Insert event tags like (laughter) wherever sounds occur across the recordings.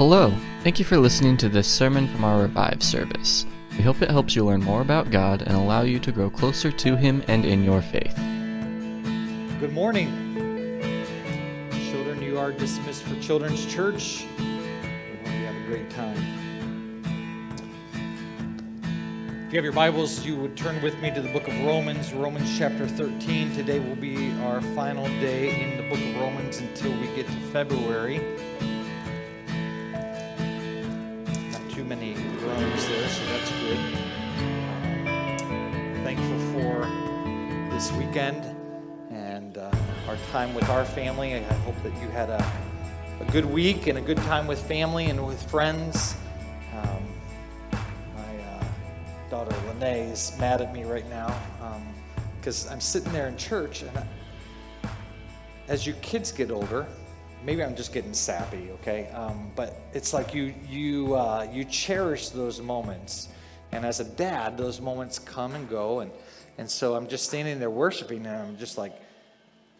Hello, thank you for listening to this sermon from our Revive service. We hope it helps you learn more about God and allow you to grow closer to Him and in your faith. Good morning. Children, you are dismissed for Children's Church. We hope you have a great time. If you have your Bibles, you would turn with me to the book of Romans, Romans chapter 13. Today will be our final day in the book of Romans until we get to February. Good. thankful for this weekend and uh, our time with our family. I hope that you had a, a good week and a good time with family and with friends. Um, my uh, daughter Lene is mad at me right now because um, I'm sitting there in church, and I, as your kids get older, maybe I'm just getting sappy, okay? Um, but it's like you you uh, you cherish those moments, and as a dad, those moments come and go, and and so I'm just standing there worshiping, and I'm just like,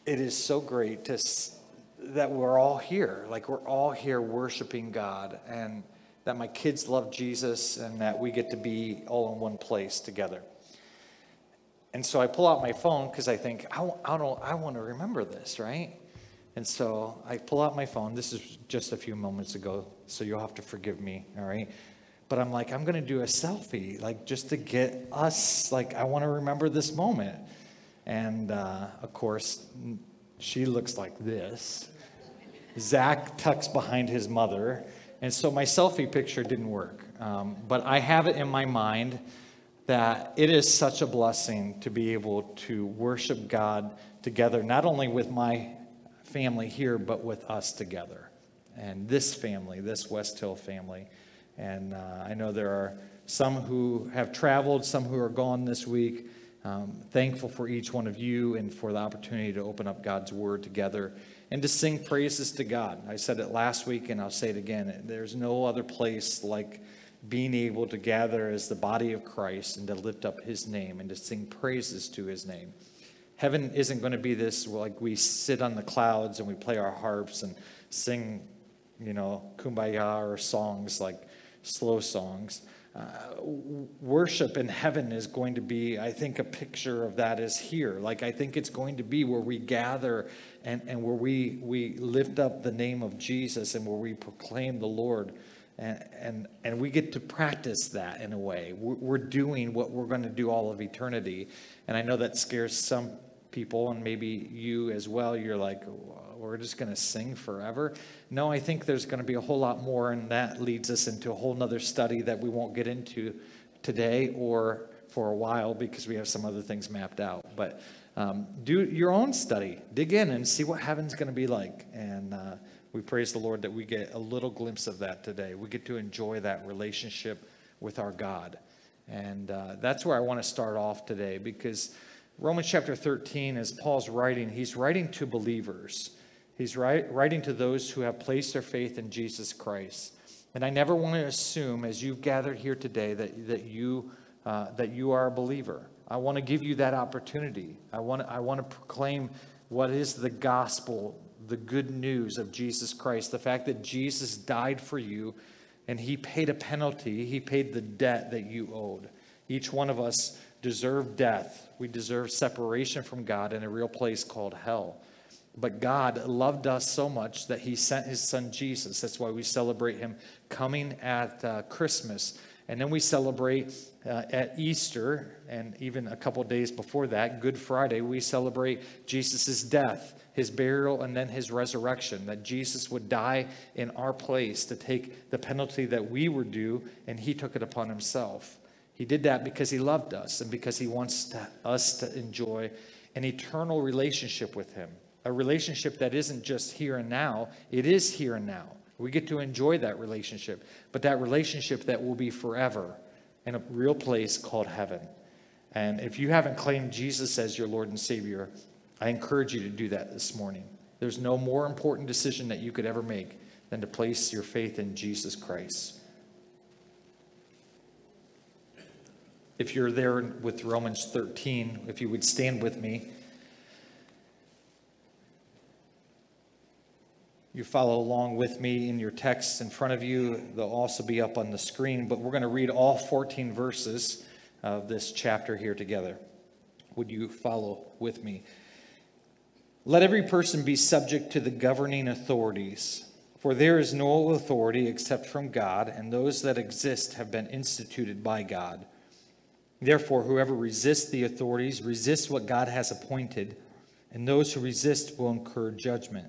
it is so great to that we're all here, like we're all here worshiping God, and that my kids love Jesus, and that we get to be all in one place together. And so I pull out my phone because I think I, I don't I want to remember this, right? And so I pull out my phone. This is just a few moments ago, so you'll have to forgive me, all right? But I'm like, I'm going to do a selfie, like just to get us, like, I want to remember this moment. And uh, of course, she looks like this. Zach tucks behind his mother. And so my selfie picture didn't work. Um, but I have it in my mind that it is such a blessing to be able to worship God together, not only with my family here, but with us together. And this family, this West Hill family. And uh, I know there are some who have traveled, some who are gone this week. Um, thankful for each one of you and for the opportunity to open up God's Word together and to sing praises to God. I said it last week and I'll say it again. There's no other place like being able to gather as the body of Christ and to lift up His name and to sing praises to His name. Heaven isn't going to be this like we sit on the clouds and we play our harps and sing, you know, kumbaya or songs like slow songs. Uh, worship in heaven is going to be, I think, a picture of that is here. Like, I think it's going to be where we gather and, and where we, we lift up the name of Jesus and where we proclaim the Lord. And, and, and we get to practice that in a way. We're, we're doing what we're going to do all of eternity. And I know that scares some people, and maybe you as well, you're like, we're just going to sing forever. No, I think there's going to be a whole lot more, and that leads us into a whole nother study that we won't get into today or for a while because we have some other things mapped out. But um, do your own study, dig in, and see what heaven's going to be like. And uh, we praise the Lord that we get a little glimpse of that today. We get to enjoy that relationship with our God. And uh, that's where I want to start off today because Romans chapter 13, as Paul's writing, he's writing to believers. He's writing to those who have placed their faith in Jesus Christ. And I never want to assume, as you've gathered here today, that, that, you, uh, that you are a believer. I want to give you that opportunity. I want, I want to proclaim what is the gospel, the good news of Jesus Christ, the fact that Jesus died for you and he paid a penalty, he paid the debt that you owed. Each one of us deserve death. We deserve separation from God in a real place called hell. But God loved us so much that He sent His Son Jesus. That's why we celebrate Him coming at uh, Christmas. And then we celebrate uh, at Easter, and even a couple days before that, Good Friday, we celebrate Jesus' death, his burial, and then his resurrection. That Jesus would die in our place to take the penalty that we were due, and he took it upon himself. He did that because he loved us and because he wants to, us to enjoy an eternal relationship with him. A relationship that isn't just here and now, it is here and now. We get to enjoy that relationship, but that relationship that will be forever in a real place called heaven. And if you haven't claimed Jesus as your Lord and Savior, I encourage you to do that this morning. There's no more important decision that you could ever make than to place your faith in Jesus Christ. if you're there with Romans 13, if you would stand with me. You follow along with me in your texts in front of you. They'll also be up on the screen, but we're going to read all 14 verses of this chapter here together. Would you follow with me? Let every person be subject to the governing authorities, for there is no authority except from God, and those that exist have been instituted by God. Therefore, whoever resists the authorities resists what God has appointed, and those who resist will incur judgment.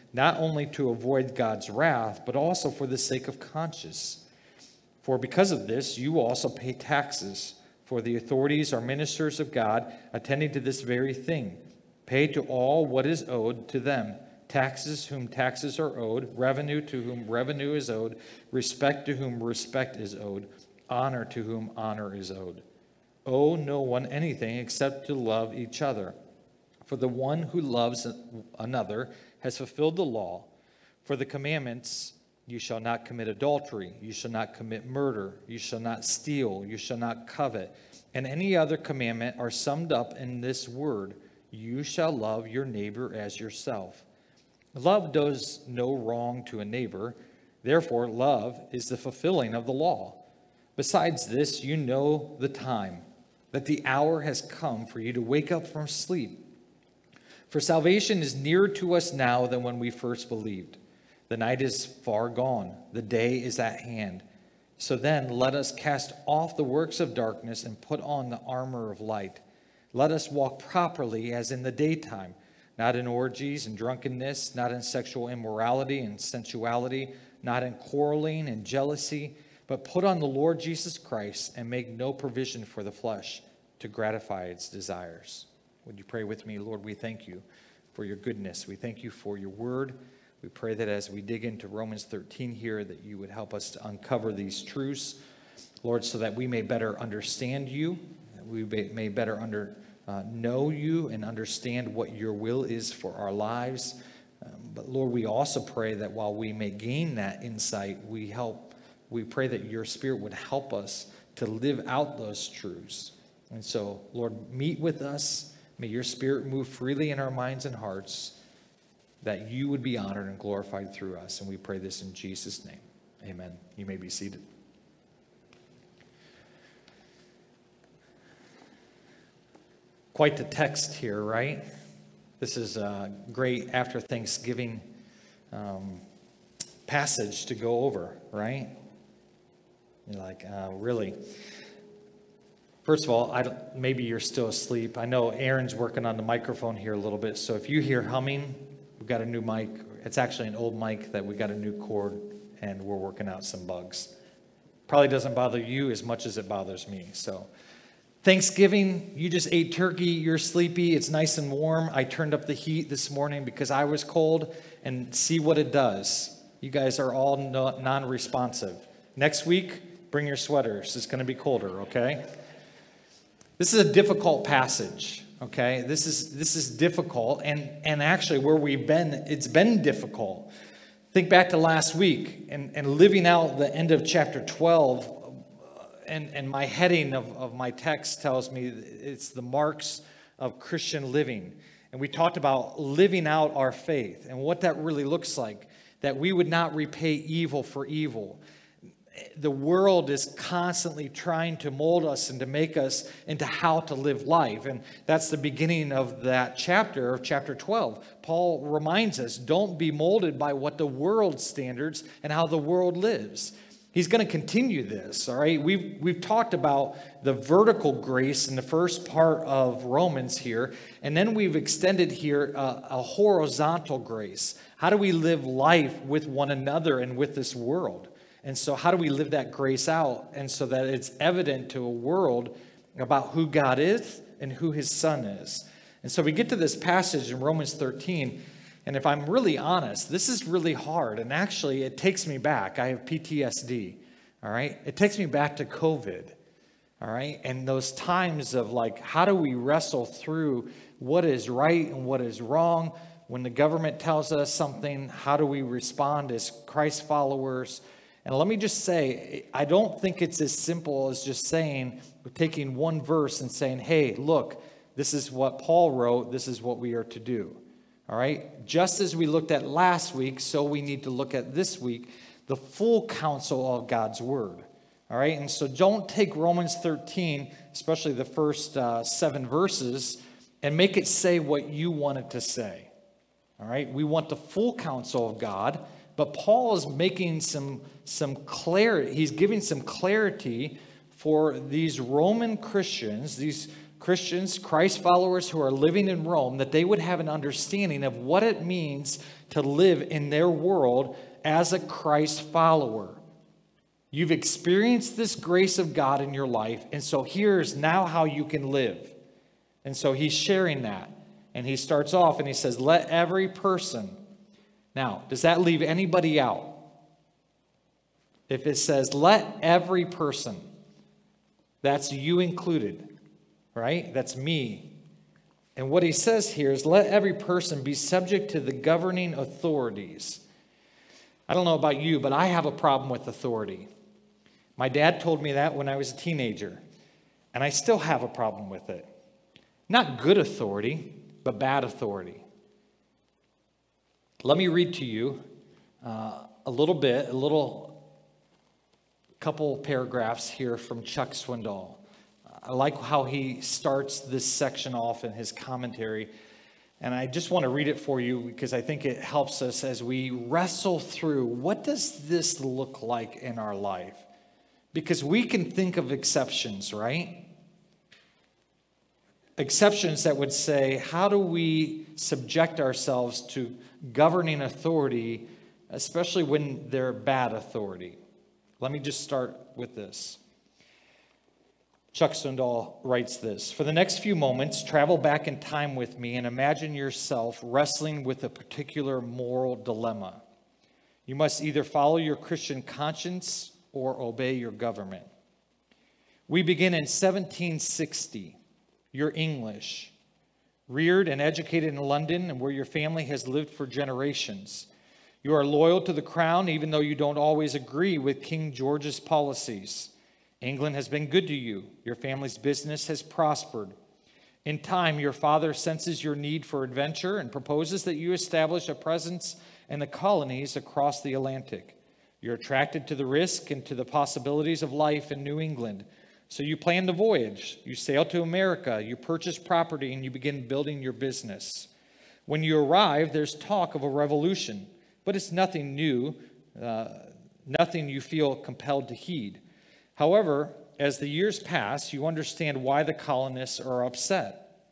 not only to avoid God's wrath, but also for the sake of conscience. For because of this, you also pay taxes, for the authorities are ministers of God, attending to this very thing. Pay to all what is owed to them taxes whom taxes are owed, revenue to whom revenue is owed, respect to whom respect is owed, honor to whom honor is owed. Owe no one anything except to love each other. For the one who loves another has fulfilled the law. For the commandments, you shall not commit adultery, you shall not commit murder, you shall not steal, you shall not covet, and any other commandment are summed up in this word you shall love your neighbor as yourself. Love does no wrong to a neighbor, therefore, love is the fulfilling of the law. Besides this, you know the time, that the hour has come for you to wake up from sleep for salvation is nearer to us now than when we first believed. The night is far gone, the day is at hand. So then, let us cast off the works of darkness and put on the armor of light. Let us walk properly as in the daytime, not in orgies and drunkenness, not in sexual immorality and sensuality, not in quarreling and jealousy, but put on the Lord Jesus Christ and make no provision for the flesh to gratify its desires. Would you pray with me? Lord, we thank you for your goodness. We thank you for your word. We pray that as we dig into Romans 13 here, that you would help us to uncover these truths, Lord, so that we may better understand you, that we may better under, uh, know you and understand what your will is for our lives. Um, but Lord, we also pray that while we may gain that insight, we help, we pray that your spirit would help us to live out those truths. And so, Lord, meet with us May your spirit move freely in our minds and hearts that you would be honored and glorified through us. And we pray this in Jesus' name. Amen. You may be seated. Quite the text here, right? This is a great after Thanksgiving um, passage to go over, right? You're like, uh, really? First of all, maybe you're still asleep. I know Aaron's working on the microphone here a little bit, so if you hear humming, we've got a new mic. It's actually an old mic that we got a new cord, and we're working out some bugs. Probably doesn't bother you as much as it bothers me. So, Thanksgiving, you just ate turkey, you're sleepy, it's nice and warm. I turned up the heat this morning because I was cold, and see what it does. You guys are all non responsive. Next week, bring your sweaters. It's going to be colder, okay? This is a difficult passage, okay? This is this is difficult and and actually where we've been it's been difficult. Think back to last week and, and living out the end of chapter 12 uh, and, and my heading of, of my text tells me it's the marks of Christian living. And we talked about living out our faith and what that really looks like, that we would not repay evil for evil the world is constantly trying to mold us and to make us into how to live life. And that's the beginning of that chapter, of chapter 12. Paul reminds us don't be molded by what the world standards and how the world lives. He's going to continue this, all right? We've, we've talked about the vertical grace in the first part of Romans here, and then we've extended here a, a horizontal grace. How do we live life with one another and with this world? And so, how do we live that grace out? And so that it's evident to a world about who God is and who his son is. And so, we get to this passage in Romans 13, And if I'm really honest, this is really hard. And actually, it takes me back. I have PTSD, all right? It takes me back to COVID, all right? And those times of like, how do we wrestle through what is right and what is wrong? When the government tells us something, how do we respond as Christ followers? And let me just say, I don't think it's as simple as just saying, taking one verse and saying, hey, look, this is what Paul wrote, this is what we are to do. All right? Just as we looked at last week, so we need to look at this week the full counsel of God's word. All right? And so don't take Romans 13, especially the first uh, seven verses, and make it say what you want it to say. All right? We want the full counsel of God, but Paul is making some, some clarity, he's giving some clarity for these Roman Christians, these Christians, Christ followers who are living in Rome, that they would have an understanding of what it means to live in their world as a Christ follower. You've experienced this grace of God in your life, and so here's now how you can live. And so he's sharing that. And he starts off and he says, Let every person. Now, does that leave anybody out? If it says, Let every person, that's you included right? That's me. And what he says here is let every person be subject to the governing authorities. I don't know about you, but I have a problem with authority. My dad told me that when I was a teenager, and I still have a problem with it. Not good authority, but bad authority. Let me read to you uh, a little bit, a little couple paragraphs here from Chuck Swindoll. I like how he starts this section off in his commentary. And I just want to read it for you because I think it helps us as we wrestle through what does this look like in our life? Because we can think of exceptions, right? Exceptions that would say, how do we subject ourselves to governing authority, especially when they're bad authority? Let me just start with this. Chuck Swindoll writes this For the next few moments, travel back in time with me and imagine yourself wrestling with a particular moral dilemma. You must either follow your Christian conscience or obey your government. We begin in 1760. You're English, reared and educated in London, and where your family has lived for generations. You are loyal to the crown, even though you don't always agree with King George's policies. England has been good to you. Your family's business has prospered. In time, your father senses your need for adventure and proposes that you establish a presence in the colonies across the Atlantic. You're attracted to the risk and to the possibilities of life in New England. So you plan the voyage. You sail to America. You purchase property and you begin building your business. When you arrive, there's talk of a revolution, but it's nothing new, uh, nothing you feel compelled to heed. However, as the years pass, you understand why the colonists are upset.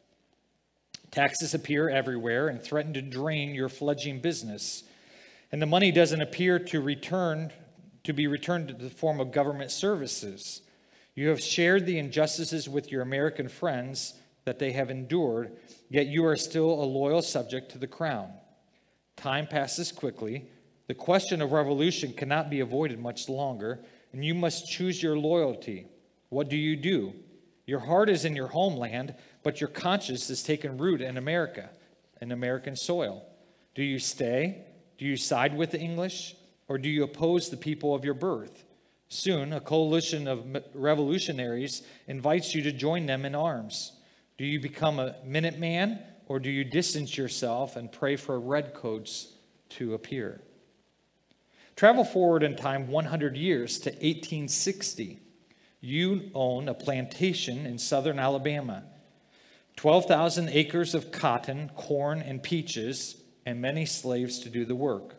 Taxes appear everywhere and threaten to drain your fledgling business. And the money doesn't appear to return to be returned to the form of government services. You have shared the injustices with your American friends that they have endured, yet you are still a loyal subject to the crown. Time passes quickly. The question of revolution cannot be avoided much longer and you must choose your loyalty. What do you do? Your heart is in your homeland, but your conscience has taken root in America, in American soil. Do you stay? Do you side with the English? Or do you oppose the people of your birth? Soon, a coalition of revolutionaries invites you to join them in arms. Do you become a Minuteman, or do you distance yourself and pray for redcoats to appear? Travel forward in time 100 years to 1860. You own a plantation in southern Alabama, 12,000 acres of cotton, corn, and peaches, and many slaves to do the work.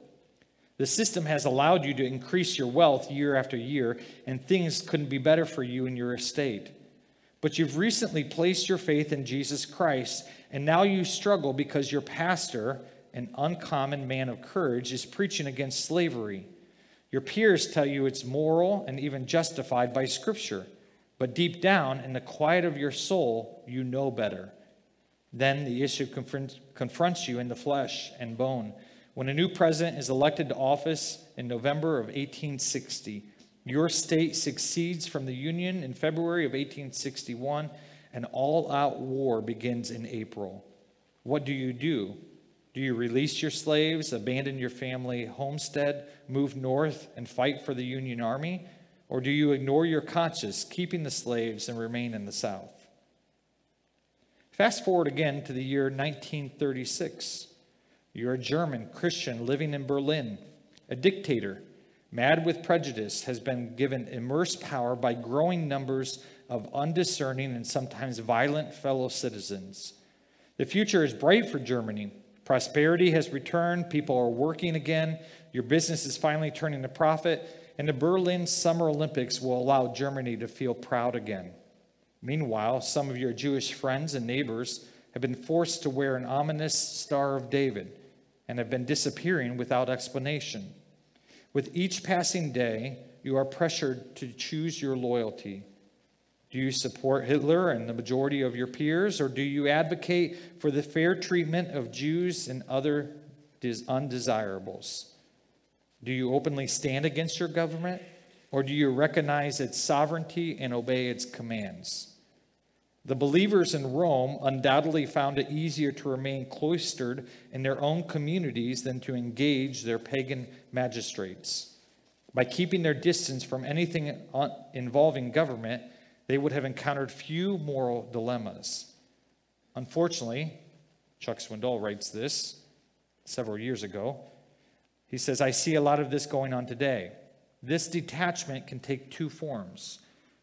The system has allowed you to increase your wealth year after year, and things couldn't be better for you and your estate. But you've recently placed your faith in Jesus Christ, and now you struggle because your pastor an uncommon man of courage, is preaching against slavery. Your peers tell you it's moral and even justified by Scripture, but deep down, in the quiet of your soul, you know better. Then the issue confronts you in the flesh and bone. When a new president is elected to office in November of 1860, your state succeeds from the Union in February of 1861, and all out war begins in April. What do you do? Do you release your slaves, abandon your family homestead, move north, and fight for the Union Army? Or do you ignore your conscience, keeping the slaves, and remain in the South? Fast forward again to the year 1936. You're a German Christian living in Berlin. A dictator, mad with prejudice, has been given immense power by growing numbers of undiscerning and sometimes violent fellow citizens. The future is bright for Germany. Prosperity has returned, people are working again, your business is finally turning a profit, and the Berlin Summer Olympics will allow Germany to feel proud again. Meanwhile, some of your Jewish friends and neighbors have been forced to wear an ominous Star of David and have been disappearing without explanation. With each passing day, you are pressured to choose your loyalty. Do you support Hitler and the majority of your peers, or do you advocate for the fair treatment of Jews and other undesirables? Do you openly stand against your government, or do you recognize its sovereignty and obey its commands? The believers in Rome undoubtedly found it easier to remain cloistered in their own communities than to engage their pagan magistrates. By keeping their distance from anything involving government, they would have encountered few moral dilemmas. Unfortunately, Chuck Swindoll writes this several years ago. He says, I see a lot of this going on today. This detachment can take two forms.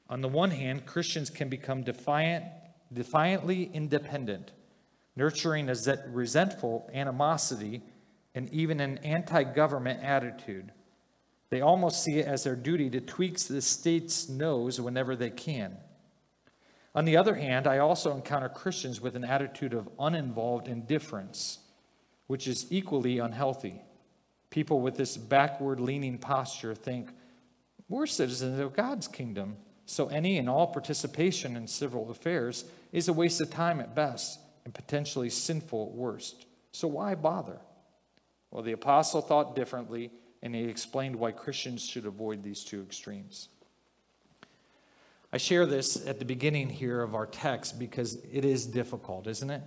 On the one hand, Christians can become defiant, defiantly independent, nurturing a resentful animosity and even an anti government attitude. They almost see it as their duty to tweak the state's nose whenever they can. On the other hand, I also encounter Christians with an attitude of uninvolved indifference, which is equally unhealthy. People with this backward leaning posture think, we're citizens of God's kingdom. So any and all participation in civil affairs is a waste of time at best and potentially sinful at worst. So why bother? Well, the apostle thought differently, and he explained why Christians should avoid these two extremes. I share this at the beginning here of our text because it is difficult, isn't it?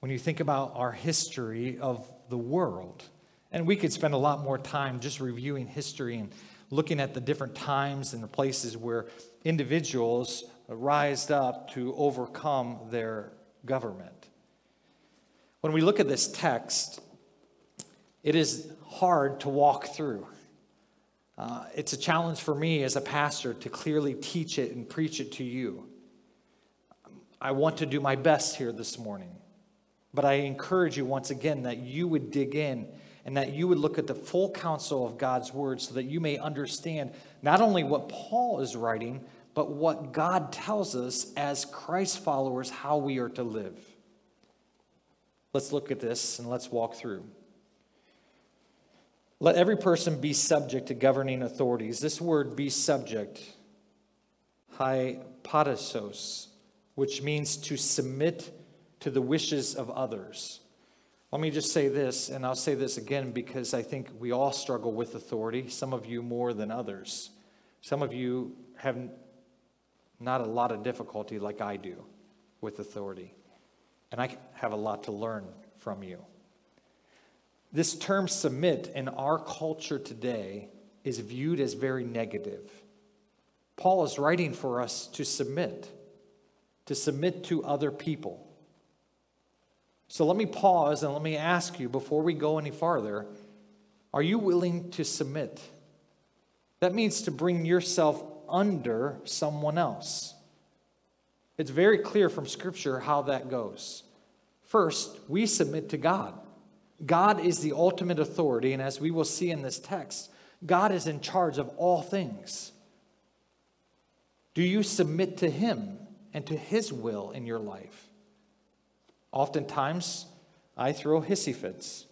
When you think about our history of the world, and we could spend a lot more time just reviewing history and looking at the different times and the places where individuals rised up to overcome their government. When we look at this text, it is hard to walk through. Uh, it's a challenge for me as a pastor to clearly teach it and preach it to you. I want to do my best here this morning, but I encourage you once again that you would dig in and that you would look at the full counsel of God's word so that you may understand not only what Paul is writing, but what God tells us as Christ followers how we are to live. Let's look at this and let's walk through. Let every person be subject to governing authorities. This word, be subject, hypotasos, which means to submit to the wishes of others. Let me just say this, and I'll say this again because I think we all struggle with authority, some of you more than others. Some of you have not a lot of difficulty like I do with authority. And I have a lot to learn from you. This term submit in our culture today is viewed as very negative. Paul is writing for us to submit, to submit to other people. So let me pause and let me ask you before we go any farther are you willing to submit? That means to bring yourself under someone else. It's very clear from Scripture how that goes. First, we submit to God. God is the ultimate authority, and as we will see in this text, God is in charge of all things. Do you submit to Him and to His will in your life? Oftentimes, I throw hissy fits.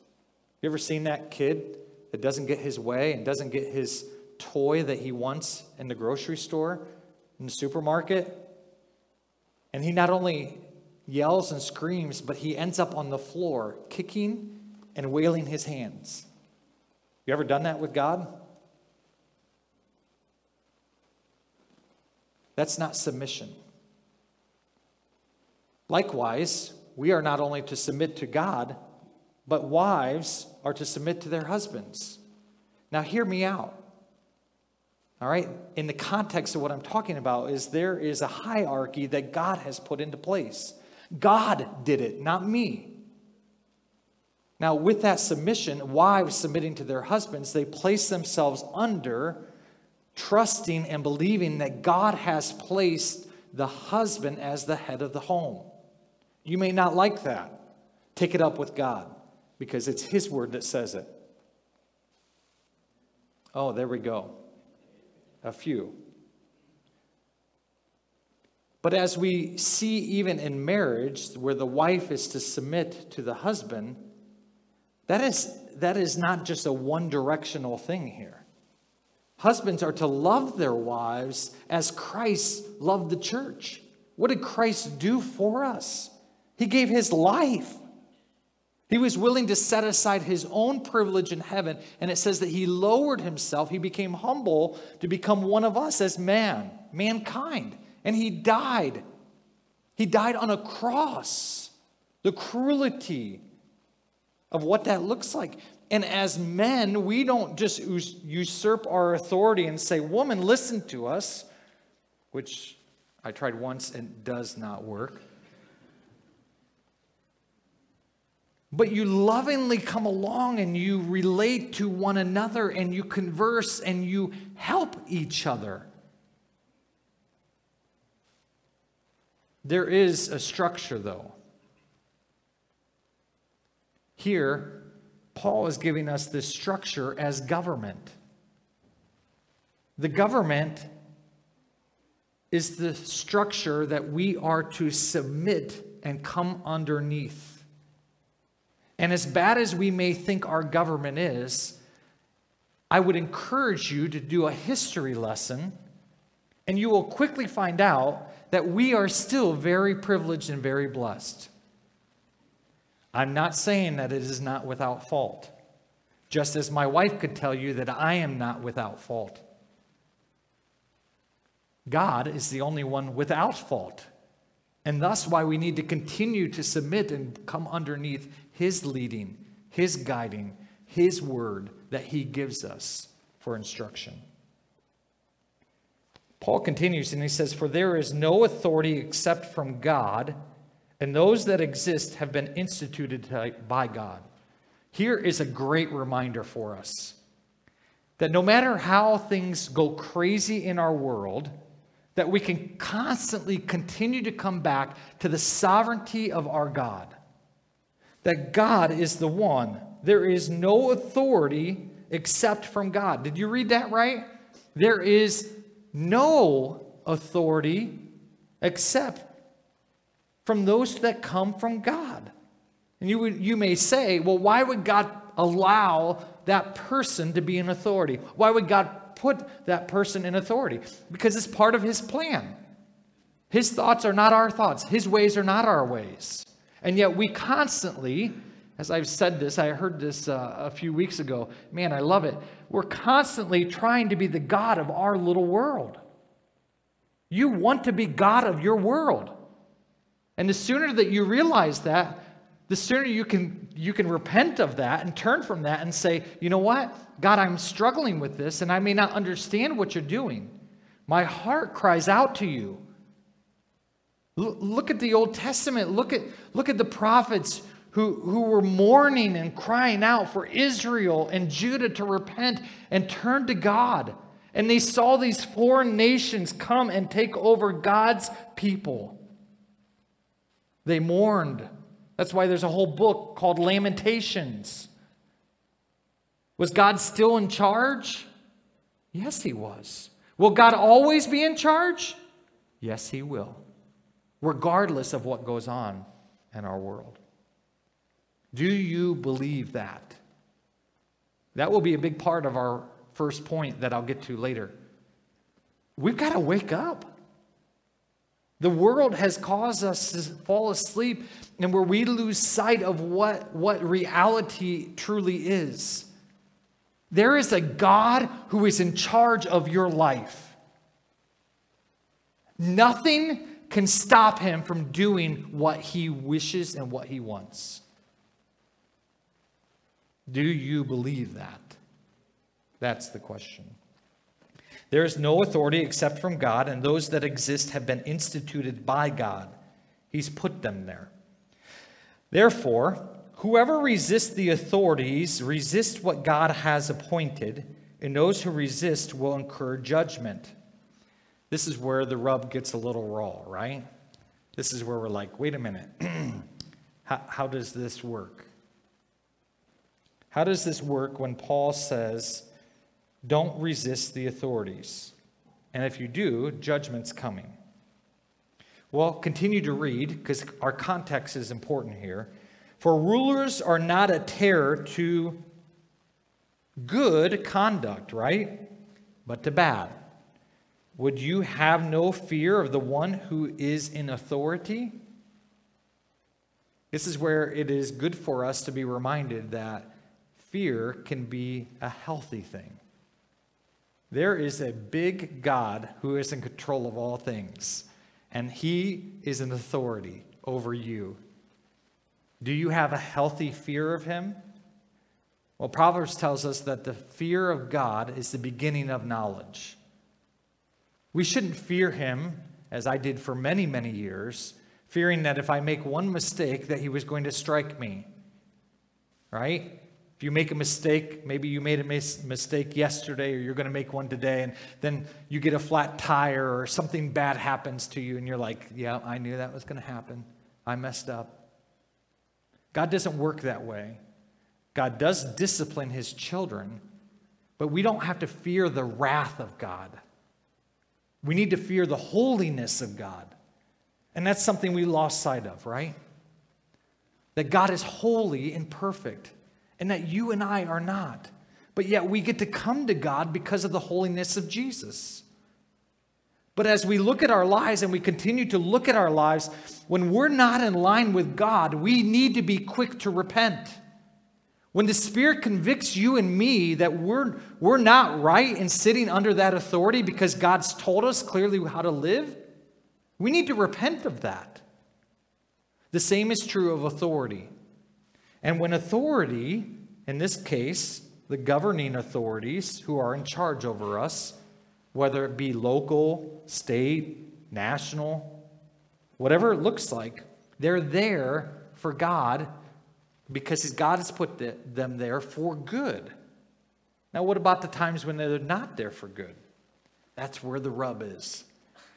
You ever seen that kid that doesn't get his way and doesn't get his toy that he wants in the grocery store, in the supermarket? And he not only yells and screams, but he ends up on the floor, kicking and wailing his hands. You ever done that with God? That's not submission. Likewise, we are not only to submit to God, but wives are to submit to their husbands. Now, hear me out. All right? In the context of what I'm talking about, is there is a hierarchy that God has put into place. God did it, not me. Now, with that submission, wives submitting to their husbands, they place themselves under, trusting and believing that God has placed the husband as the head of the home. You may not like that. Take it up with God because it's His word that says it. Oh, there we go. A few. But as we see even in marriage, where the wife is to submit to the husband, that is, that is not just a one directional thing here. Husbands are to love their wives as Christ loved the church. What did Christ do for us? He gave his life. He was willing to set aside his own privilege in heaven, and it says that he lowered himself. He became humble to become one of us as man, mankind. And he died. He died on a cross. The cruelty of what that looks like. And as men, we don't just usurp our authority and say, Woman, listen to us, which I tried once and does not work. But you lovingly come along and you relate to one another and you converse and you help each other. There is a structure, though. Here, Paul is giving us this structure as government. The government is the structure that we are to submit and come underneath. And as bad as we may think our government is, I would encourage you to do a history lesson, and you will quickly find out that we are still very privileged and very blessed. I'm not saying that it is not without fault, just as my wife could tell you that I am not without fault. God is the only one without fault. And thus, why we need to continue to submit and come underneath his leading, His guiding, His word that He gives us for instruction. Paul continues and he says, For there is no authority except from God, and those that exist have been instituted by God. Here is a great reminder for us that no matter how things go crazy in our world, that we can constantly continue to come back to the sovereignty of our God that God is the one. There is no authority except from God. Did you read that right? There is no authority except from those that come from God. And you, you may say, well, why would God allow that person to be an authority? Why would God put that person in authority? Because it's part of his plan. His thoughts are not our thoughts, his ways are not our ways. And yet we constantly, as I've said this, I heard this uh, a few weeks ago. Man, I love it. We're constantly trying to be the God of our little world. You want to be God of your world. And the sooner that you realize that, the sooner you can you can repent of that and turn from that and say, "You know what? God, I'm struggling with this and I may not understand what you're doing. My heart cries out to you. Look at the Old Testament. Look at, look at the prophets who, who were mourning and crying out for Israel and Judah to repent and turn to God. And they saw these foreign nations come and take over God's people. They mourned. That's why there's a whole book called Lamentations. Was God still in charge? Yes, he was. Will God always be in charge? Yes, he will regardless of what goes on in our world. Do you believe that? That will be a big part of our first point that I'll get to later. We've got to wake up. The world has caused us to fall asleep and where we lose sight of what, what reality truly is. There is a God who is in charge of your life. Nothing can stop him from doing what he wishes and what he wants. Do you believe that? That's the question. There is no authority except from God, and those that exist have been instituted by God. He's put them there. Therefore, whoever resists the authorities resists what God has appointed, and those who resist will incur judgment. This is where the rub gets a little raw, right? This is where we're like, wait a minute. (clears throat) how, how does this work? How does this work when Paul says, don't resist the authorities. And if you do, judgment's coming. Well, continue to read because our context is important here. For rulers are not a terror to good conduct, right? But to bad. Would you have no fear of the one who is in authority? This is where it is good for us to be reminded that fear can be a healthy thing. There is a big God who is in control of all things, and he is an authority over you. Do you have a healthy fear of him? Well, Proverbs tells us that the fear of God is the beginning of knowledge. We shouldn't fear him, as I did for many, many years, fearing that if I make one mistake, that he was going to strike me. Right? If you make a mistake, maybe you made a mis- mistake yesterday or you're going to make one today, and then you get a flat tire or something bad happens to you, and you're like, yeah, I knew that was going to happen. I messed up. God doesn't work that way. God does discipline his children, but we don't have to fear the wrath of God. We need to fear the holiness of God. And that's something we lost sight of, right? That God is holy and perfect and that you and I are not. But yet we get to come to God because of the holiness of Jesus. But as we look at our lives and we continue to look at our lives, when we're not in line with God, we need to be quick to repent. When the Spirit convicts you and me that we're, we're not right in sitting under that authority because God's told us clearly how to live, we need to repent of that. The same is true of authority. And when authority, in this case, the governing authorities who are in charge over us, whether it be local, state, national, whatever it looks like, they're there for God because God has put them there for good. Now, what about the times when they're not there for good? That's where the rub is.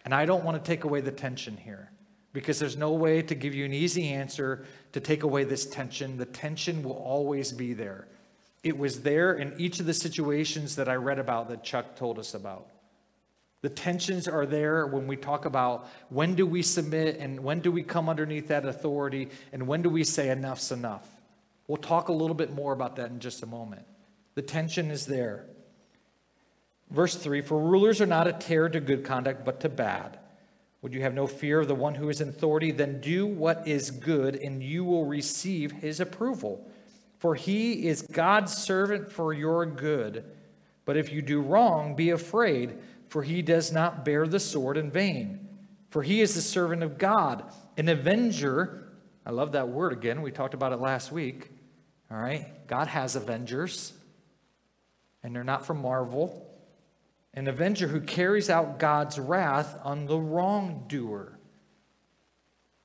And I don't want to take away the tension here because there's no way to give you an easy answer to take away this tension. The tension will always be there. It was there in each of the situations that I read about that Chuck told us about. The tensions are there when we talk about when do we submit and when do we come underneath that authority and when do we say enough's enough. We'll talk a little bit more about that in just a moment. The tension is there. Verse 3 For rulers are not a terror to good conduct, but to bad. Would you have no fear of the one who is in authority? Then do what is good, and you will receive his approval. For he is God's servant for your good. But if you do wrong, be afraid, for he does not bear the sword in vain. For he is the servant of God, an avenger. I love that word again. We talked about it last week. All right? God has avengers, and they're not from Marvel an avenger who carries out God's wrath on the wrongdoer.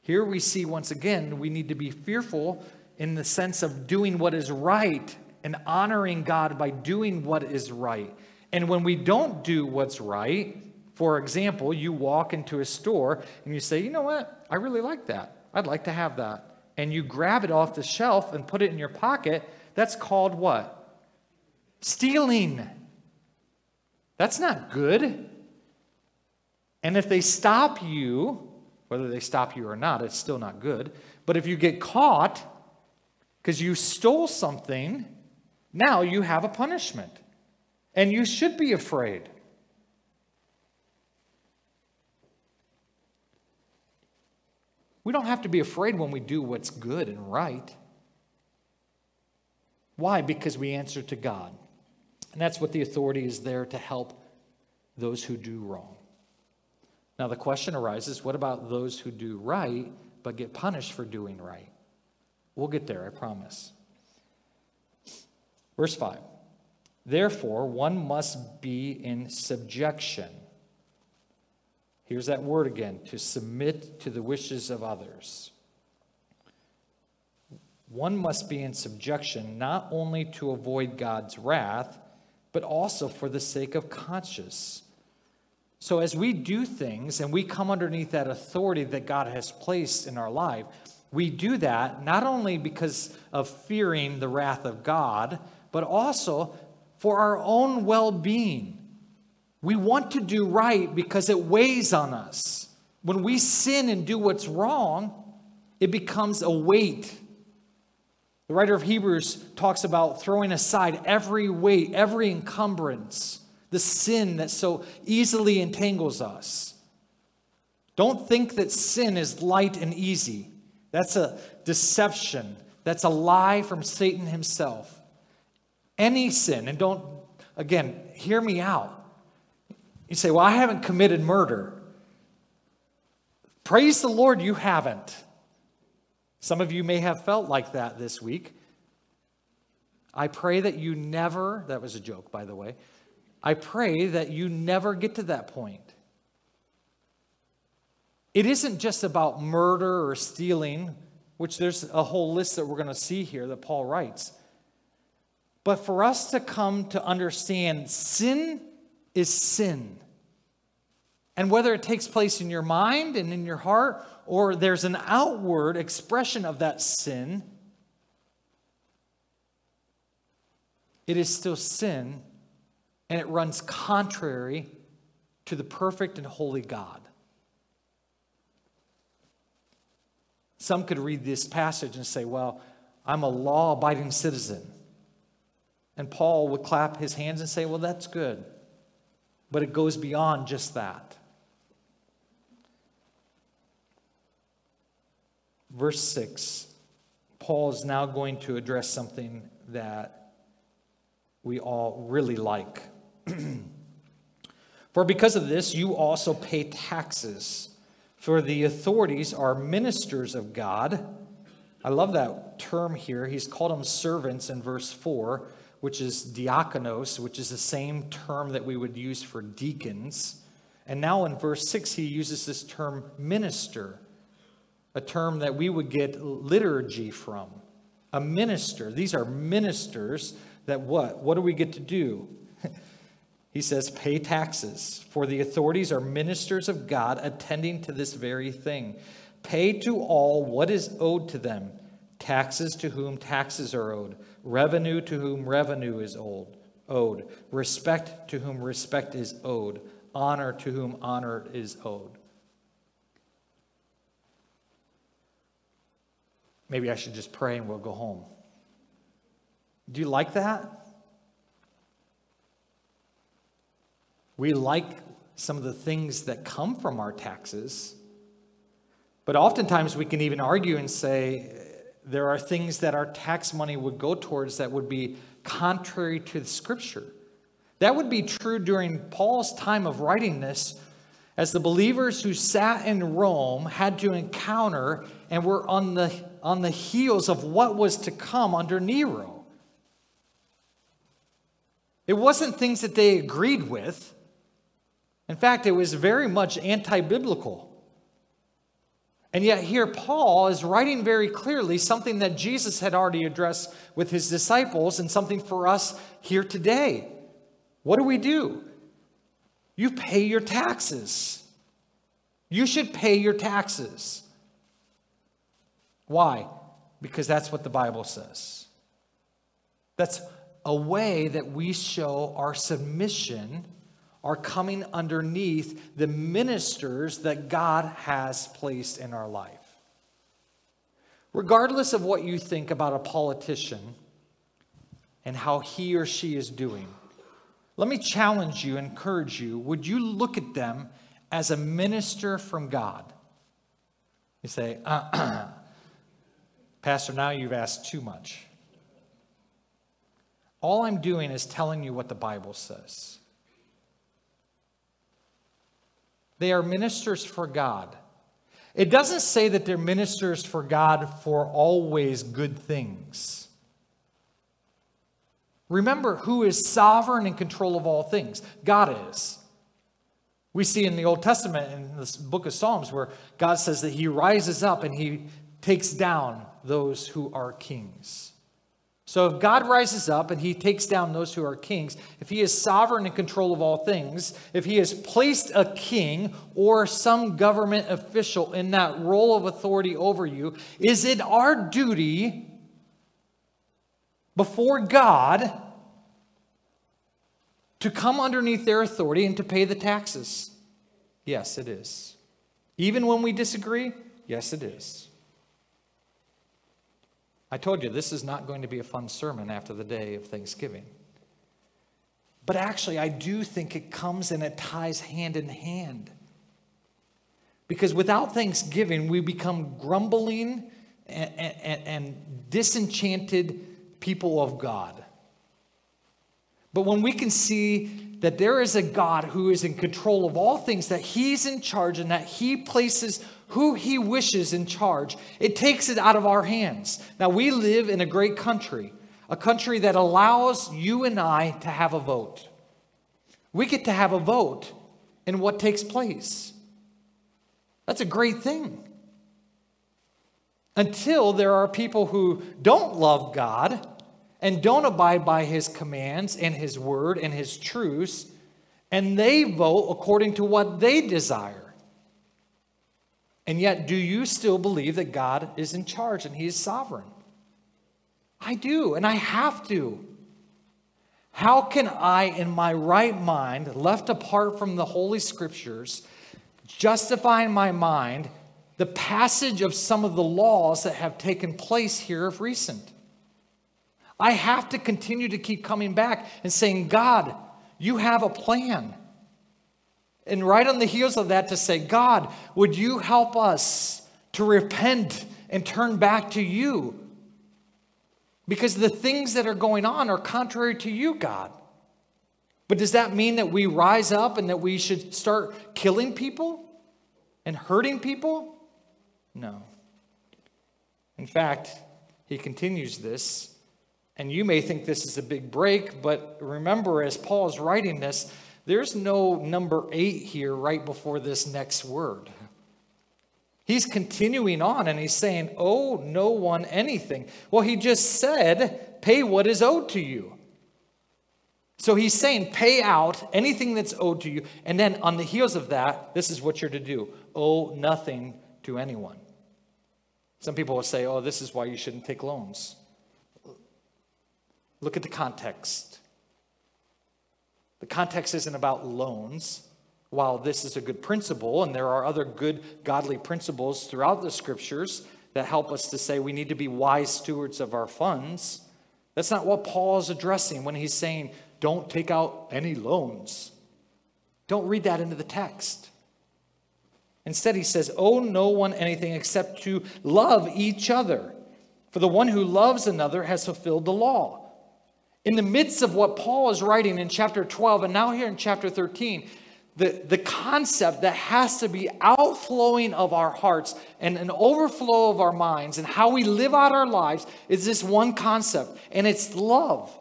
Here we see once again we need to be fearful in the sense of doing what is right and honoring God by doing what is right. And when we don't do what's right, for example, you walk into a store and you say, you know what? I really like that. I'd like to have that. And you grab it off the shelf and put it in your pocket. That's called what? Stealing. That's not good. And if they stop you, whether they stop you or not, it's still not good. But if you get caught because you stole something, now you have a punishment. And you should be afraid. We don't have to be afraid when we do what's good and right. Why? Because we answer to God. And that's what the authority is there to help those who do wrong. Now, the question arises what about those who do right but get punished for doing right? We'll get there, I promise. Verse 5 Therefore, one must be in subjection. Here's that word again to submit to the wishes of others. One must be in subjection not only to avoid God's wrath, but also for the sake of conscience. So, as we do things and we come underneath that authority that God has placed in our life, we do that not only because of fearing the wrath of God, but also for our own well being. We want to do right because it weighs on us. When we sin and do what's wrong, it becomes a weight. The writer of Hebrews talks about throwing aside every weight, every encumbrance, the sin that so easily entangles us. Don't think that sin is light and easy. That's a deception. That's a lie from Satan himself. Any sin, and don't, again, hear me out. You say, Well, I haven't committed murder. Praise the Lord, you haven't. Some of you may have felt like that this week. I pray that you never, that was a joke, by the way. I pray that you never get to that point. It isn't just about murder or stealing, which there's a whole list that we're going to see here that Paul writes. But for us to come to understand sin is sin. And whether it takes place in your mind and in your heart, or there's an outward expression of that sin, it is still sin and it runs contrary to the perfect and holy God. Some could read this passage and say, Well, I'm a law abiding citizen. And Paul would clap his hands and say, Well, that's good. But it goes beyond just that. Verse 6, Paul is now going to address something that we all really like. (clears throat) For because of this, you also pay taxes for the authorities are ministers of God. I love that term here. He's called them servants in verse 4, which is diakonos, which is the same term that we would use for deacons. And now in verse 6, he uses this term minister, a term that we would get liturgy from. A minister. These are ministers that what? What do we get to do? (laughs) He says, pay taxes, for the authorities are ministers of God attending to this very thing. Pay to all what is owed to them taxes to whom taxes are owed, revenue to whom revenue is owed, owed, respect to whom respect is owed, honor to whom honor is owed. Maybe I should just pray and we'll go home. Do you like that? We like some of the things that come from our taxes, but oftentimes we can even argue and say there are things that our tax money would go towards that would be contrary to the scripture. That would be true during Paul's time of writing this, as the believers who sat in Rome had to encounter and were on the, on the heels of what was to come under Nero. It wasn't things that they agreed with. In fact, it was very much anti biblical. And yet, here Paul is writing very clearly something that Jesus had already addressed with his disciples and something for us here today. What do we do? You pay your taxes. You should pay your taxes. Why? Because that's what the Bible says. That's a way that we show our submission are coming underneath the ministers that God has placed in our life. Regardless of what you think about a politician and how he or she is doing, let me challenge you, encourage you. Would you look at them as a minister from God? You say, uh, (clears throat) Pastor, now you've asked too much. All I'm doing is telling you what the Bible says. They are ministers for God. It doesn't say that they're ministers for God for always good things. Remember who is sovereign and control of all things? God is. We see in the Old Testament, in this book of Psalms, where God says that He rises up and He takes down those who are kings. So if God rises up and he takes down those who are kings, if he is sovereign in control of all things, if he has placed a king or some government official in that role of authority over you, is it our duty before God to come underneath their authority and to pay the taxes? Yes, it is. Even when we disagree? Yes, it is. I told you this is not going to be a fun sermon after the day of Thanksgiving. But actually, I do think it comes and it ties hand in hand. Because without thanksgiving, we become grumbling and, and, and, disenchanted people of God. But when we can see that there is a God who is in control of all things, that He's in charge, and that He places who he wishes in charge. It takes it out of our hands. Now, we live in a great country, a country that allows you and I to have a vote. We get to have a vote in what takes place. That's a great thing. Until there are people who don't love God and don't abide by his commands and his word and his truths, and they vote according to what they desire. And yet, do you still believe that God is in charge and He is sovereign? I do, and I have to. How can I, in my right mind, left apart from the Holy Scriptures, justify in my mind the passage of some of the laws that have taken place here of recent? I have to continue to keep coming back and saying, God, you have a plan. And right on the heels of that, to say, God, would you help us to repent and turn back to you? Because the things that are going on are contrary to you, God. But does that mean that we rise up and that we should start killing people and hurting people? No. In fact, he continues this, and you may think this is a big break, but remember, as Paul is writing this, there's no number eight here right before this next word. He's continuing on and he's saying, Owe no one anything. Well, he just said, Pay what is owed to you. So he's saying, Pay out anything that's owed to you. And then on the heels of that, this is what you're to do owe nothing to anyone. Some people will say, Oh, this is why you shouldn't take loans. Look at the context. The context isn't about loans. While this is a good principle, and there are other good godly principles throughout the scriptures that help us to say we need to be wise stewards of our funds, that's not what Paul is addressing when he's saying, don't take out any loans. Don't read that into the text. Instead, he says, Owe no one anything except to love each other. For the one who loves another has fulfilled the law. In the midst of what Paul is writing in chapter 12 and now here in chapter 13, the, the concept that has to be outflowing of our hearts and an overflow of our minds and how we live out our lives is this one concept, and it's love.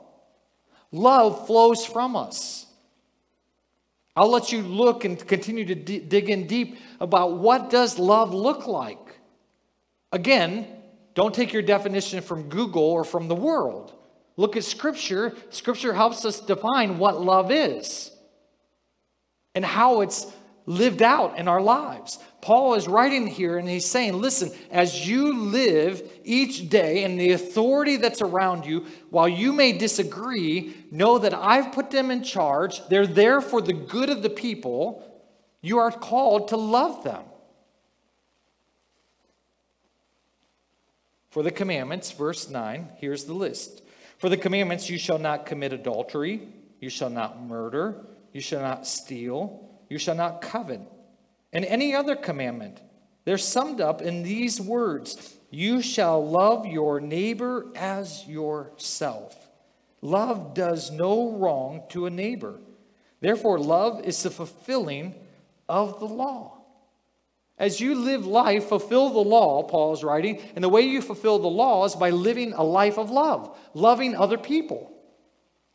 Love flows from us. I'll let you look and continue to d- dig in deep about what does love look like. Again, don't take your definition from Google or from the world. Look at Scripture. Scripture helps us define what love is and how it's lived out in our lives. Paul is writing here and he's saying, listen, as you live each day in the authority that's around you, while you may disagree, know that I've put them in charge. They're there for the good of the people. You are called to love them. For the commandments, verse 9, here's the list for the commandments, you shall not commit adultery, you shall not murder, you shall not steal, you shall not covet. And any other commandment, They're summed up in these words You shall love your neighbor as yourself. Love does no wrong to a neighbor. Therefore, love is the fulfilling of the law. As you live life, fulfill the law, Paul is writing, and the way you fulfill the law is by living a life of love, loving other people,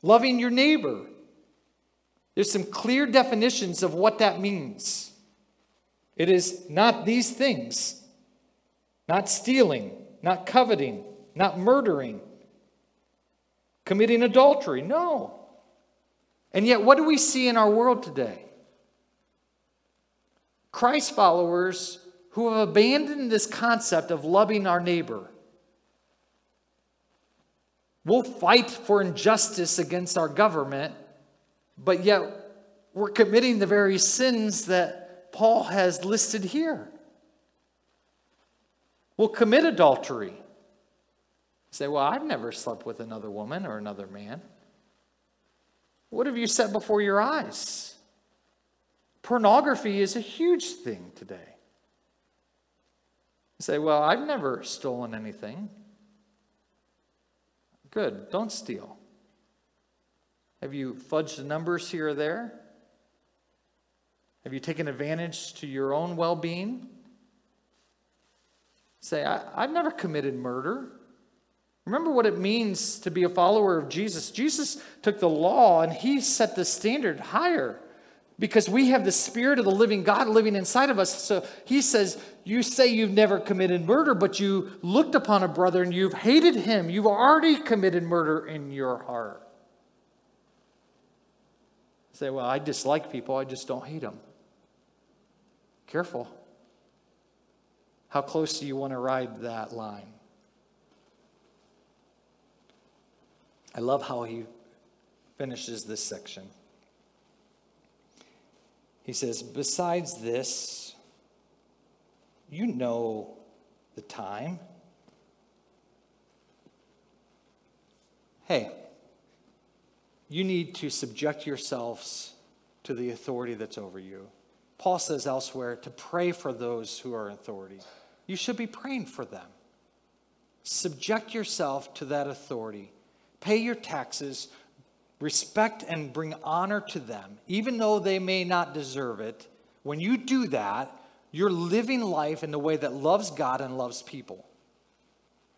loving your neighbor. There's some clear definitions of what that means. It is not these things, not stealing, not coveting, not murdering, committing adultery. No. And yet, what do we see in our world today? Christ followers who have abandoned this concept of loving our neighbor. We'll fight for injustice against our government, but yet we're committing the very sins that Paul has listed here. We'll commit adultery. Say, well, I've never slept with another woman or another man. What have you set before your eyes? Pornography is a huge thing today. You say, Well, I've never stolen anything. Good, don't steal. Have you fudged the numbers here or there? Have you taken advantage to your own well being? Say, I, have never committed murder. Remember what it means to be a follower of Jesus. Jesus took the law and he set the standard higher because we have the spirit of the living God living inside of us. So he says, You say you've never committed murder, but you looked upon a brother and you've hated him. You've already committed murder in your heart. say, Well, I dislike people, I just don't hate them. Careful. How close do you want to ride that line? I love how he finishes this section. He says, Besides this, you know the time. Hey, you need to subject yourselves to the authority that's over you. Paul says elsewhere to pray for those who are in authority. You should be praying for them. Subject yourself to that authority. Pay your taxes, respect and bring honor to them, even though they may not deserve it, when you do that, you're living life in the way that loves God and loves people.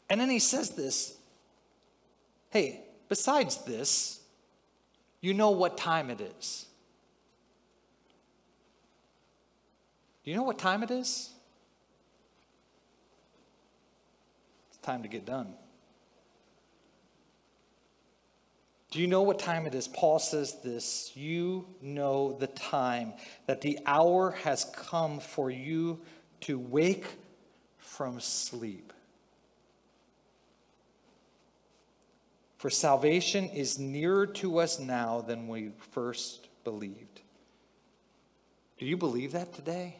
And then he says this hey, besides this, you know what time it is. Do you know what time it is? It's time to get done. Do you know what time it is? Paul says this You know the time, that the hour has come for you to wake from sleep. For salvation is nearer to us now than we first believed. Do you believe that today?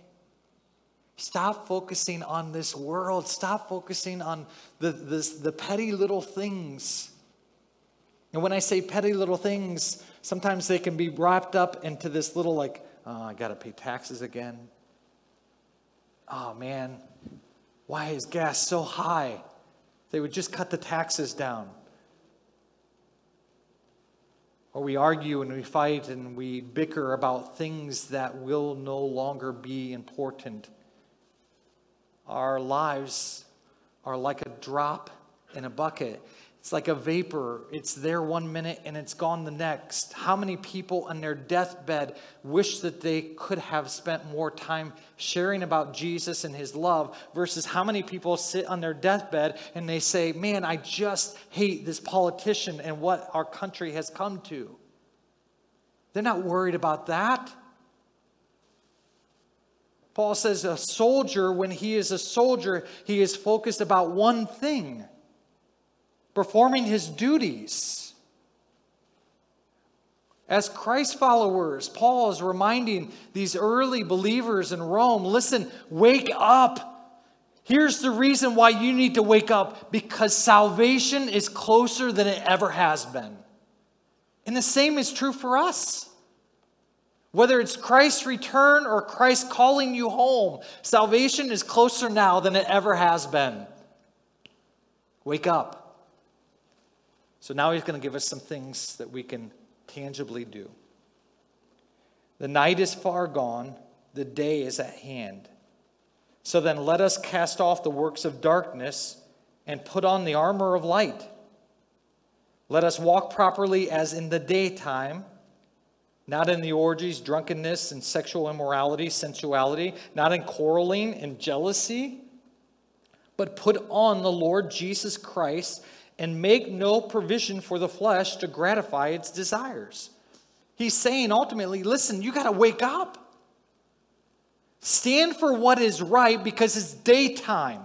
Stop focusing on this world. Stop focusing on the, the, the petty little things and when I say petty little things, sometimes they can be wrapped up into this little, like, oh, I got to pay taxes again. Oh, man, why is gas so high? They would just cut the taxes down. Or we argue and we fight and we bicker about things that will no longer be important. Our lives are like a drop in a bucket. It's like a vapor. It's there one minute and it's gone the next. How many people on their deathbed wish that they could have spent more time sharing about Jesus and his love versus how many people sit on their deathbed and they say, Man, I just hate this politician and what our country has come to? They're not worried about that. Paul says a soldier, when he is a soldier, he is focused about one thing performing his duties. As Christ followers, Paul is reminding these early believers in Rome listen, wake up. Here's the reason why you need to wake up because salvation is closer than it ever has been. And the same is true for us. Whether it's Christ's return or Christ calling you home, salvation is closer now than it ever has been. Wake up. So now he's going to give us some things that we can tangibly do. The night is far gone, the day is at hand. So then let us cast off the works of darkness and put on the armor of light. Let us walk properly as in the daytime, not in the orgies, drunkenness, and sexual immorality, sensuality, not in quarreling and jealousy, but put on the Lord Jesus Christ and make no provision for the flesh to gratify its desires. He's saying ultimately, listen, you got to wake up. Stand for what is right because it's daytime.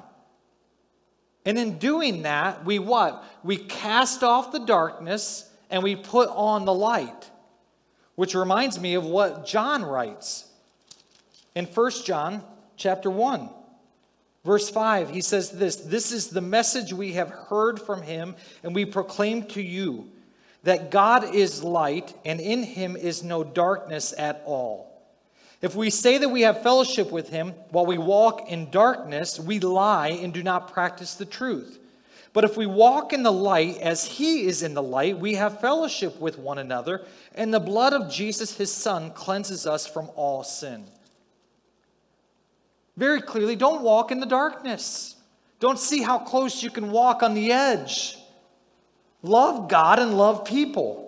And in doing that, we what? We cast off the darkness and we put on the light. Which reminds me of what John writes. In 1 John chapter 1, verse 5, he says this, "This is the message we have heard from him and we proclaim to you that God is light, and in him is no darkness at all. If we say that we have fellowship with him while we walk in darkness, we lie and do not practice the truth. But if we walk in the light as he is in the light, we have fellowship with one another, and the blood of Jesus, his son, cleanses us from all sin. Very clearly, don't walk in the darkness. Don't see how close you can walk on the edge. Love God and love people.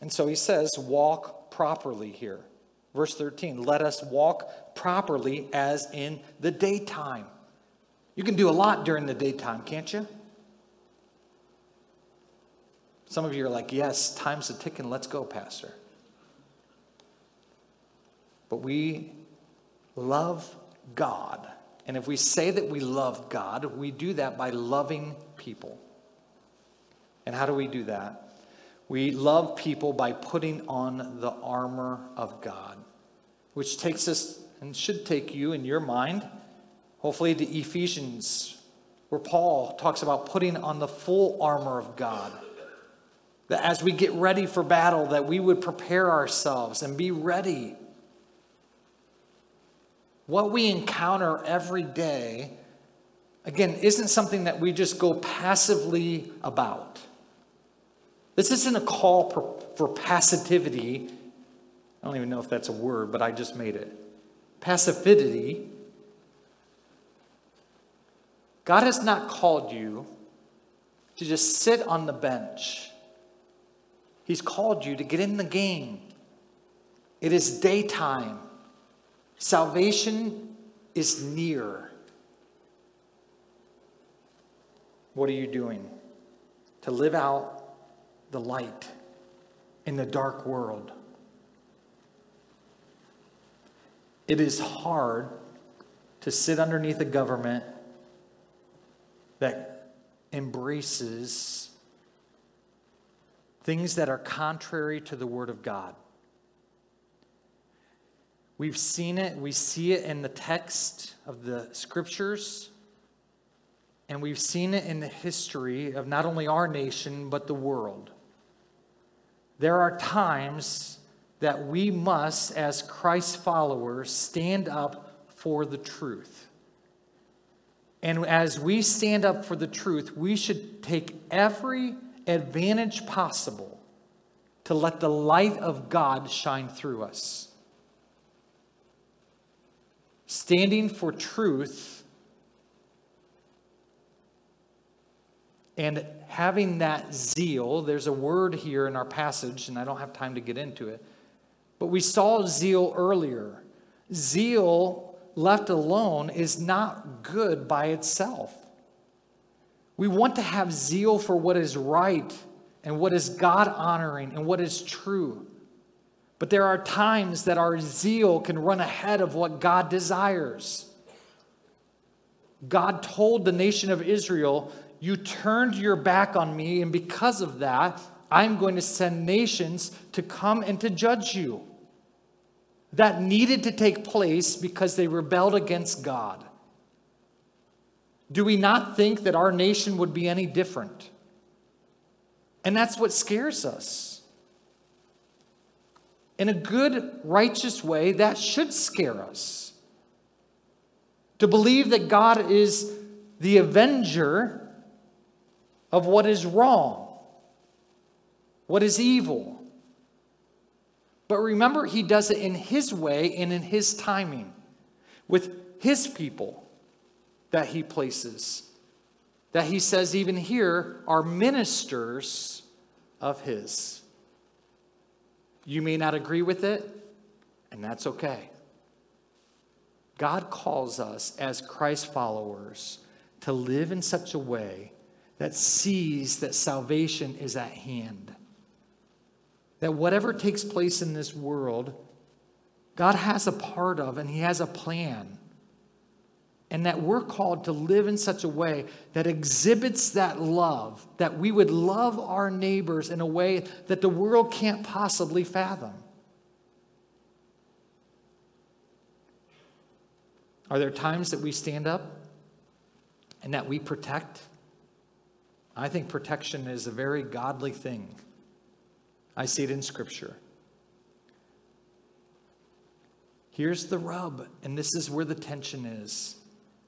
And so he says, walk properly here. Verse 13, let us walk properly as in the daytime. You can do a lot during the daytime, can't you? Some of you are like, yes, time's a ticking, let's go, Pastor. But we love God. And if we say that we love God, we do that by loving people. And how do we do that? We love people by putting on the armor of God, which takes us and should take you in your mind, hopefully, to Ephesians, where Paul talks about putting on the full armor of God. That as we get ready for battle, that we would prepare ourselves and be ready. What we encounter every day, again, isn't something that we just go passively about. This isn't a call for, for passivity. I don't even know if that's a word, but I just made it. Passivity. God has not called you to just sit on the bench. He's called you to get in the game. It is daytime. Salvation is near. What are you doing? To live out the light in the dark world. It is hard to sit underneath a government that embraces things that are contrary to the Word of God. We've seen it, we see it in the text of the scriptures, and we've seen it in the history of not only our nation, but the world. There are times that we must, as Christ followers, stand up for the truth. And as we stand up for the truth, we should take every advantage possible to let the light of God shine through us. Standing for truth and having that zeal, there's a word here in our passage, and I don't have time to get into it, but we saw zeal earlier. Zeal left alone is not good by itself. We want to have zeal for what is right and what is God honoring and what is true. But there are times that our zeal can run ahead of what God desires. God told the nation of Israel you turned your back on me, and because of that, I'm going to send nations to come and to judge you. That needed to take place because they rebelled against God. Do we not think that our nation would be any different? And that's what scares us. In a good, righteous way, that should scare us. To believe that God is the avenger of what is wrong, what is evil. But remember, He does it in His way and in His timing with His people that He places. That He says, even here, are ministers of His. You may not agree with it, and that's okay. God calls us as Christ followers to live in such a way that sees that salvation is at hand. That whatever takes place in this world, God has a part of and He has a plan. And that we're called to live in such a way that exhibits that love, that we would love our neighbors in a way that the world can't possibly fathom. Are there times that we stand up and that we protect? I think protection is a very godly thing. I see it in Scripture. Here's the rub, and this is where the tension is.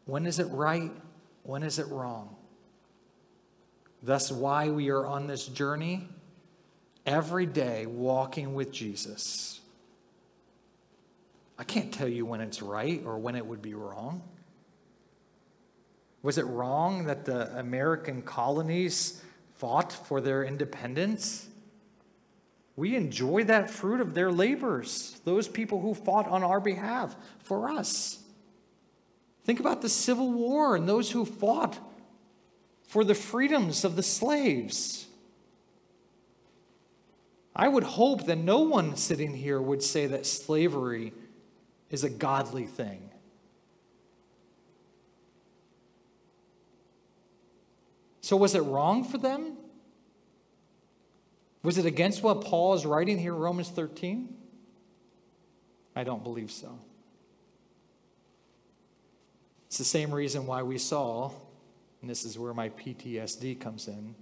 When is it right? When is it wrong? Thus, why we are on this journey every day walking with Jesus. I can't tell you when it's right or when it would be wrong. Was it wrong that the American colonies fought for their independence? We enjoy that fruit of their labors, those people who fought on our behalf for us. Think about the Civil War and those who fought for the freedoms of the slaves. I would hope that no one sitting here would say that slavery is a godly thing. So, was it wrong for them? Was it against what Paul is writing here in Romans 13? I don't believe so. It's the same reason why we saw, and this is where my PTSD comes in,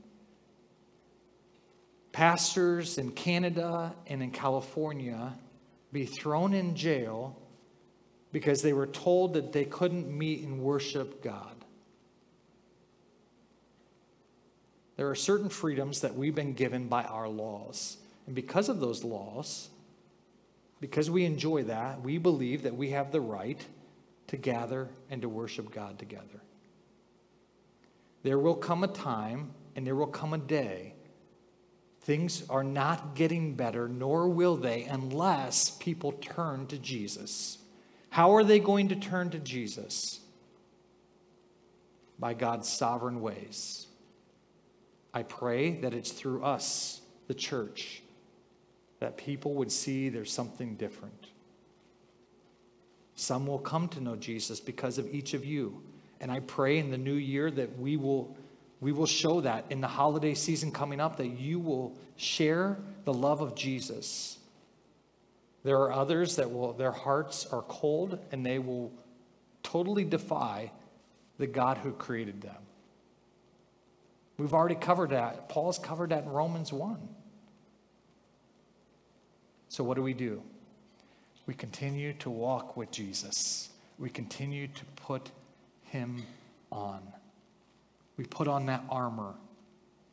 pastors in Canada and in California be thrown in jail because they were told that they couldn't meet and worship God. There are certain freedoms that we've been given by our laws. And because of those laws, because we enjoy that, we believe that we have the right to gather and to worship God together. There will come a time and there will come a day. Things are not getting better, nor will they, unless people turn to Jesus. How are they going to turn to Jesus? By God's sovereign ways. I pray that it's through us, the church, that people would see there's something different. Some will come to know Jesus because of each of you. And I pray in the new year that we will, we will show that in the holiday season coming up, that you will share the love of Jesus. There are others that will, their hearts are cold and they will totally defy the God who created them. We've already covered that. Paul's covered that in Romans 1. So, what do we do? We continue to walk with Jesus. We continue to put him on. We put on that armor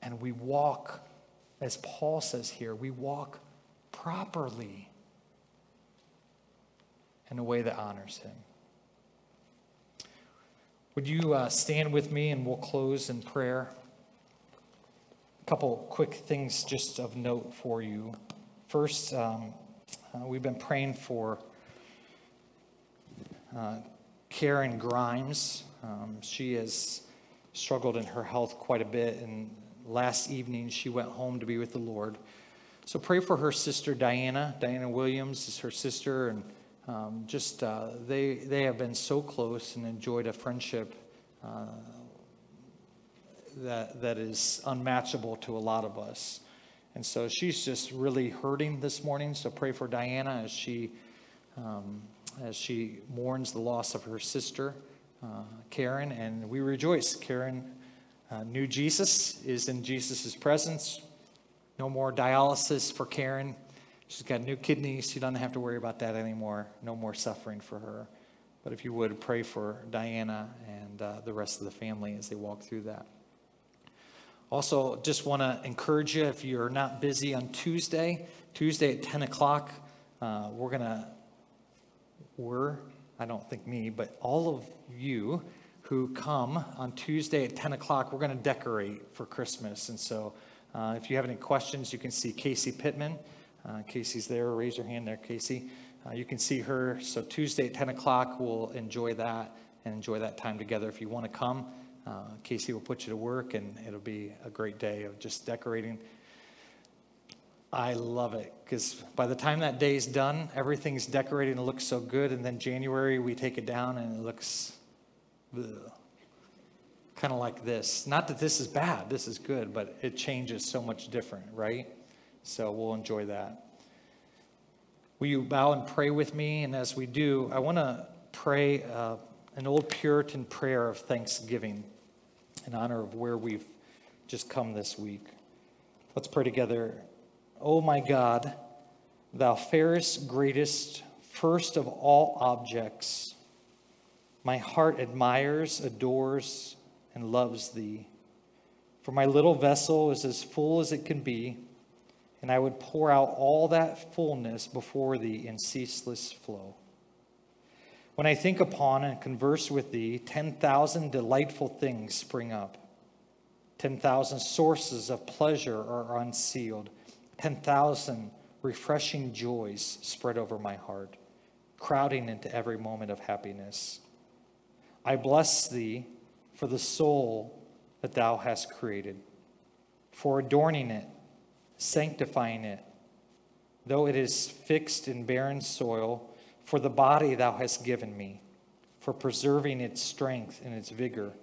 and we walk, as Paul says here, we walk properly in a way that honors him. Would you uh, stand with me and we'll close in prayer? A couple quick things just of note for you. First, um, uh, we've been praying for uh, Karen Grimes. Um, she has struggled in her health quite a bit, and last evening she went home to be with the Lord. So pray for her sister Diana. Diana Williams is her sister, and um, just uh, they they have been so close and enjoyed a friendship uh, that that is unmatchable to a lot of us. And so she's just really hurting this morning. So pray for Diana as she um, as she mourns the loss of her sister, uh, Karen. And we rejoice. Karen uh, knew Jesus, is in Jesus' presence. No more dialysis for Karen. She's got new kidneys. She doesn't have to worry about that anymore. No more suffering for her. But if you would, pray for Diana and uh, the rest of the family as they walk through that. Also, just want to encourage you if you're not busy on Tuesday, Tuesday at 10 o'clock, uh, we're going to, we're, I don't think me, but all of you who come on Tuesday at 10 o'clock, we're going to decorate for Christmas. And so uh, if you have any questions, you can see Casey Pittman. Uh, Casey's there. Raise your hand there, Casey. Uh, you can see her. So Tuesday at 10 o'clock, we'll enjoy that and enjoy that time together. If you want to come, uh, Casey will put you to work, and it'll be a great day of just decorating. I love it because by the time that day's done, everything's decorated and looks so good. And then January, we take it down and it looks kind of like this. Not that this is bad, this is good, but it changes so much different, right? So we'll enjoy that. Will you bow and pray with me? And as we do, I want to pray uh, an old Puritan prayer of thanksgiving in honor of where we've just come this week. Let's pray together. Oh my God, thou fairest, greatest, first of all objects, my heart admires, adores, and loves thee. For my little vessel is as full as it can be and I would pour out all that fullness before thee in ceaseless flow. When I think upon and converse with thee, 10,000 delightful things spring up. 10,000 sources of pleasure are unsealed. 10,000 refreshing joys spread over my heart, crowding into every moment of happiness. I bless thee for the soul that thou hast created, for adorning it sanctifying it, though it is fixed in barren soil, for the body thou hast given me, for preserving its strength and its vigor,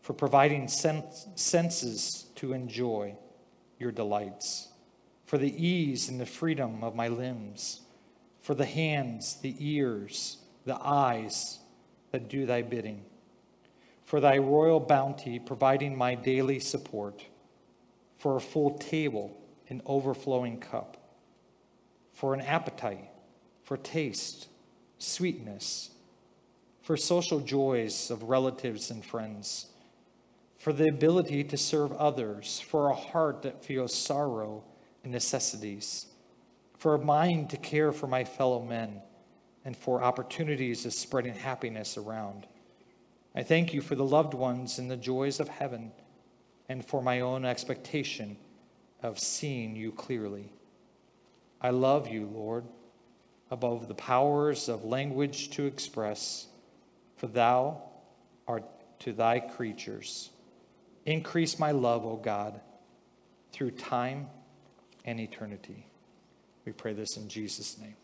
for providing senses to enjoy your delights, for the ease and the freedom of my limbs, for the hands, the ears, the eyes that do thy bidding, for thy royal bounty providing my daily support for a full table, an overflowing cup, for an appetite, for taste, sweetness, for social joys of relatives and friends, for the ability to serve others, for a heart that feels sorrow and necessities, for a mind to care for my fellow men, and for opportunities of spreading happiness around. I thank you for the loved ones and the joys of heaven and for my own expectation of seeing you clearly. I love you, Lord, above the powers of language to express, for thou art to thy creatures. Increase my love, O God, through time and eternity. We pray this in Jesus' name.